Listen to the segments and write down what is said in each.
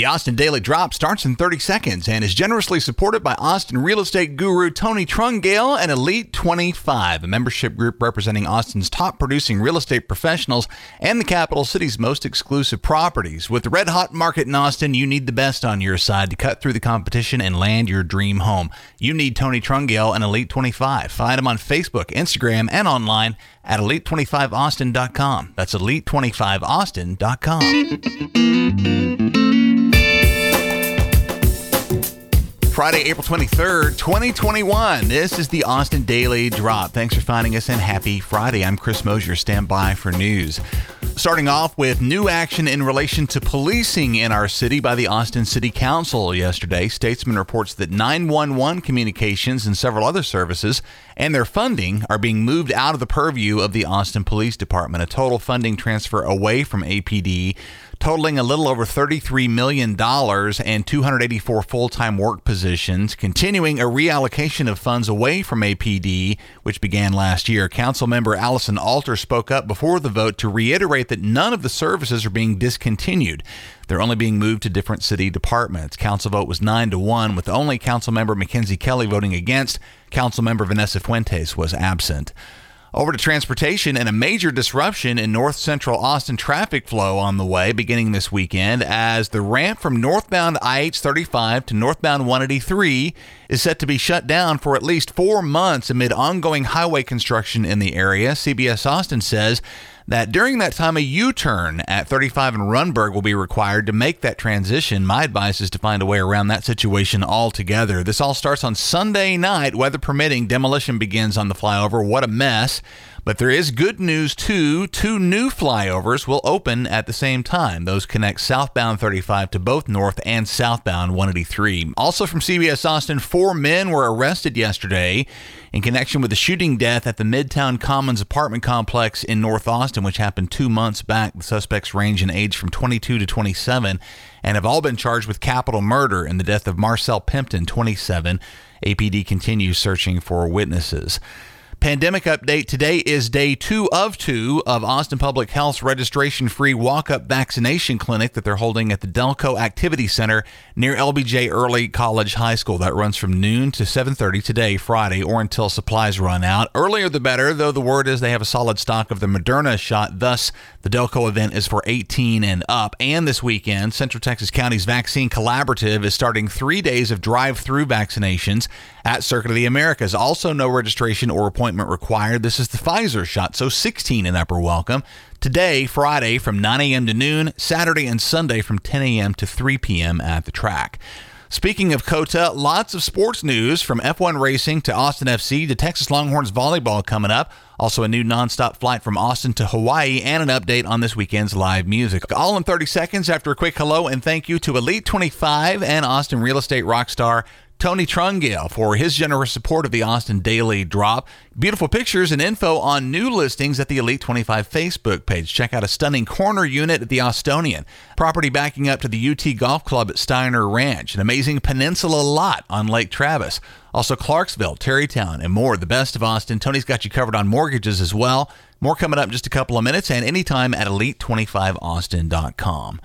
The Austin Daily Drop starts in 30 seconds and is generously supported by Austin real estate guru Tony Trungale and Elite 25, a membership group representing Austin's top producing real estate professionals and the capital city's most exclusive properties. With the red hot market in Austin, you need the best on your side to cut through the competition and land your dream home. You need Tony Trungale and Elite 25. Find him on Facebook, Instagram, and online at elite25austin.com. That's elite25austin.com. Friday, April 23rd, 2021. This is the Austin Daily Drop. Thanks for finding us and happy Friday. I'm Chris Mosier. Stand by for news. Starting off with new action in relation to policing in our city by the Austin City Council yesterday. Statesman reports that 911 communications and several other services and their funding are being moved out of the purview of the Austin Police Department. A total funding transfer away from APD totaling a little over $33 million and 284 full time work positions, continuing a reallocation of funds away from APD, which began last year. Council member Allison Alter spoke up before the vote to reiterate that none of the services are being discontinued. They're only being moved to different city departments. Council vote was 9 to 1, with only Council member Mackenzie Kelly voting against. Council member Vanessa Fuentes was absent. Over to transportation and a major disruption in north central Austin traffic flow on the way beginning this weekend as the ramp from northbound IH 35 to northbound 183 is set to be shut down for at least four months amid ongoing highway construction in the area. CBS Austin says that during that time, a U turn at 35 and Rundberg will be required to make that transition. My advice is to find a way around that situation altogether. This all starts on Sunday night, weather permitting. Demolition begins on the flyover. What a mess. But there is good news too. Two new flyovers will open at the same time. Those connect southbound 35 to both north and southbound 183. Also from CBS Austin, four men were arrested yesterday in connection with the shooting death at the Midtown Commons apartment complex in North Austin, which happened two months back. The suspects range in age from 22 to 27 and have all been charged with capital murder in the death of Marcel Pimpton, 27. APD continues searching for witnesses. Pandemic update today is day two of two of Austin Public Health's registration free walk up vaccination clinic that they're holding at the Delco Activity Center near LBJ Early College High School. That runs from noon to 7.30 today, Friday, or until supplies run out. Earlier the better, though the word is they have a solid stock of the Moderna shot. Thus, the Delco event is for 18 and up. And this weekend, Central Texas County's Vaccine Collaborative is starting three days of drive through vaccinations at Circuit of the Americas. Also, no registration or appointment required. This is the Pfizer shot, so 16 and upper welcome. Today, Friday from 9 a.m. to noon, Saturday and Sunday from 10 a.m. to 3 p.m. at the track. Speaking of COTA, lots of sports news from F1 racing to Austin FC to Texas Longhorns volleyball coming up. Also, a new nonstop flight from Austin to Hawaii and an update on this weekend's live music. All in 30 seconds after a quick hello and thank you to Elite 25 and Austin real estate rock star Tony Trungale for his generous support of the Austin Daily Drop. Beautiful pictures and info on new listings at the Elite 25 Facebook page. Check out a stunning corner unit at the Austonian, property backing up to the UT Golf Club at Steiner Ranch, an amazing peninsula lot on Lake Travis. Also, Clarksville, Tarrytown, and more. The best of Austin. Tony's got you covered on mortgages as well. More coming up in just a couple of minutes and anytime at elite25austin.com.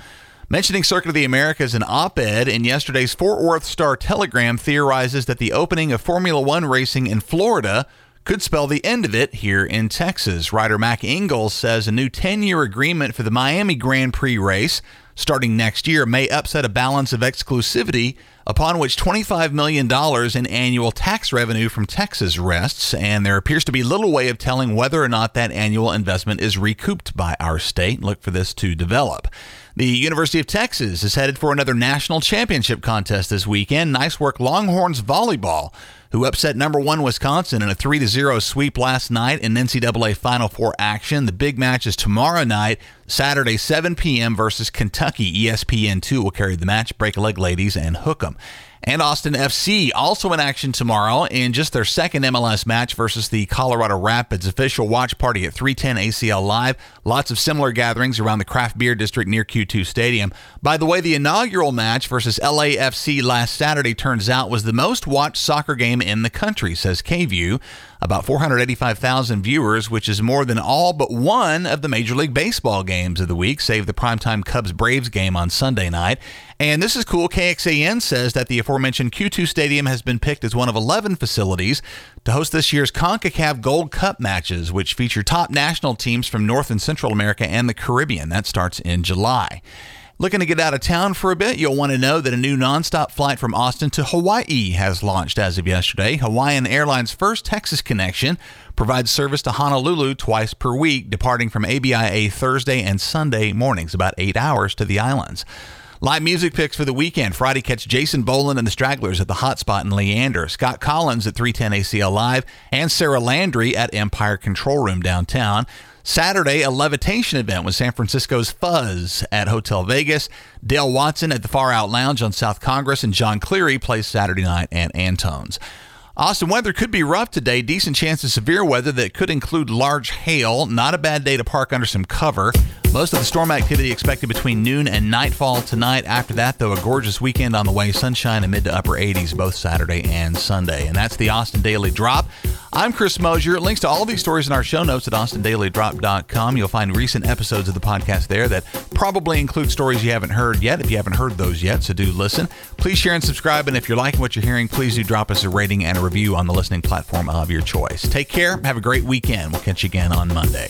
Mentioning Circuit of the Americas, an op ed in yesterday's Fort Worth Star Telegram theorizes that the opening of Formula One racing in Florida could spell the end of it here in Texas. Writer Mac Engel says a new 10 year agreement for the Miami Grand Prix race starting next year may upset a balance of exclusivity upon which $25 million in annual tax revenue from Texas rests, and there appears to be little way of telling whether or not that annual investment is recouped by our state. Look for this to develop. The University of Texas is headed for another national championship contest this weekend. Nice work, Longhorns volleyball, who upset number one Wisconsin in a 3 0 sweep last night in NCAA Final Four action. The big match is tomorrow night, Saturday, 7 p.m. versus Kentucky. ESPN2 will carry the match. Break a leg, ladies, and hook 'em and Austin FC also in action tomorrow in just their second MLS match versus the Colorado Rapids. Official watch party at 310 ACL Live. Lots of similar gatherings around the craft beer district near Q2 Stadium. By the way, the inaugural match versus LAFC last Saturday turns out was the most watched soccer game in the country, says KVUE. About 485,000 viewers, which is more than all but one of the Major League Baseball games of the week, save the primetime Cubs Braves game on Sunday night. And this is cool. KXAN says that the aforementioned Q2 Stadium has been picked as one of 11 facilities to host this year's CONCACAF Gold Cup matches, which feature top national teams from North and Central America and the Caribbean. That starts in July. Looking to get out of town for a bit? You'll want to know that a new nonstop flight from Austin to Hawaii has launched as of yesterday. Hawaiian Airlines' first Texas connection provides service to Honolulu twice per week, departing from ABIA Thursday and Sunday mornings, about eight hours to the islands. Live music picks for the weekend. Friday, catch Jason Boland and the Stragglers at the Hotspot in Leander, Scott Collins at 310 ACL Live, and Sarah Landry at Empire Control Room downtown. Saturday, a levitation event with San Francisco's Fuzz at Hotel Vegas. Dale Watson at the Far Out Lounge on South Congress, and John Cleary plays Saturday night at Antone's. Austin weather could be rough today. Decent chance of severe weather that could include large hail. Not a bad day to park under some cover. Most of the storm activity expected between noon and nightfall tonight. After that, though, a gorgeous weekend on the way. Sunshine and mid to upper 80s both Saturday and Sunday. And that's the Austin Daily Drop. I'm Chris Mosier. Links to all these stories in our show notes at austindailydrop.com. You'll find recent episodes of the podcast there that probably include stories you haven't heard yet if you haven't heard those yet. So do listen. Please share and subscribe. And if you're liking what you're hearing, please do drop us a rating and a review on the listening platform of your choice. Take care. Have a great weekend. We'll catch you again on Monday.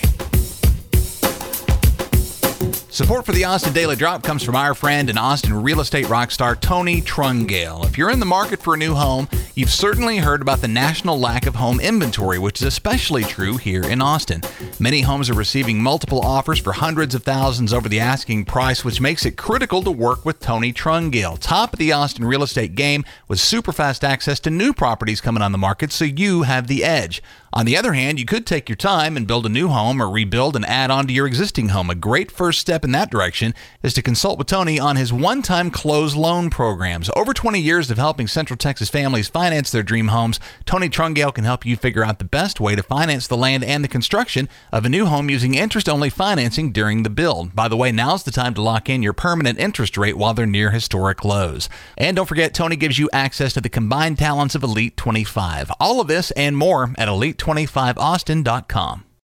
Support for the Austin Daily Drop comes from our friend and Austin real estate rock star Tony Trungale. If you're in the market for a new home, you've certainly heard about the national lack of home inventory, which is especially true here in Austin. Many homes are receiving multiple offers for hundreds of thousands over the asking price, which makes it critical to work with Tony Trungale, top of the Austin real estate game with super fast access to new properties coming on the market so you have the edge. On the other hand, you could take your time and build a new home or rebuild and add on to your existing home. A great first step in that direction is to consult with Tony on his one time closed loan programs. Over 20 years of helping Central Texas families finance their dream homes, Tony Trungale can help you figure out the best way to finance the land and the construction of a new home using interest only financing during the build. By the way, now's the time to lock in your permanent interest rate while they're near historic lows. And don't forget, Tony gives you access to the combined talents of Elite 25. All of this and more at Elite 25 25austin.com.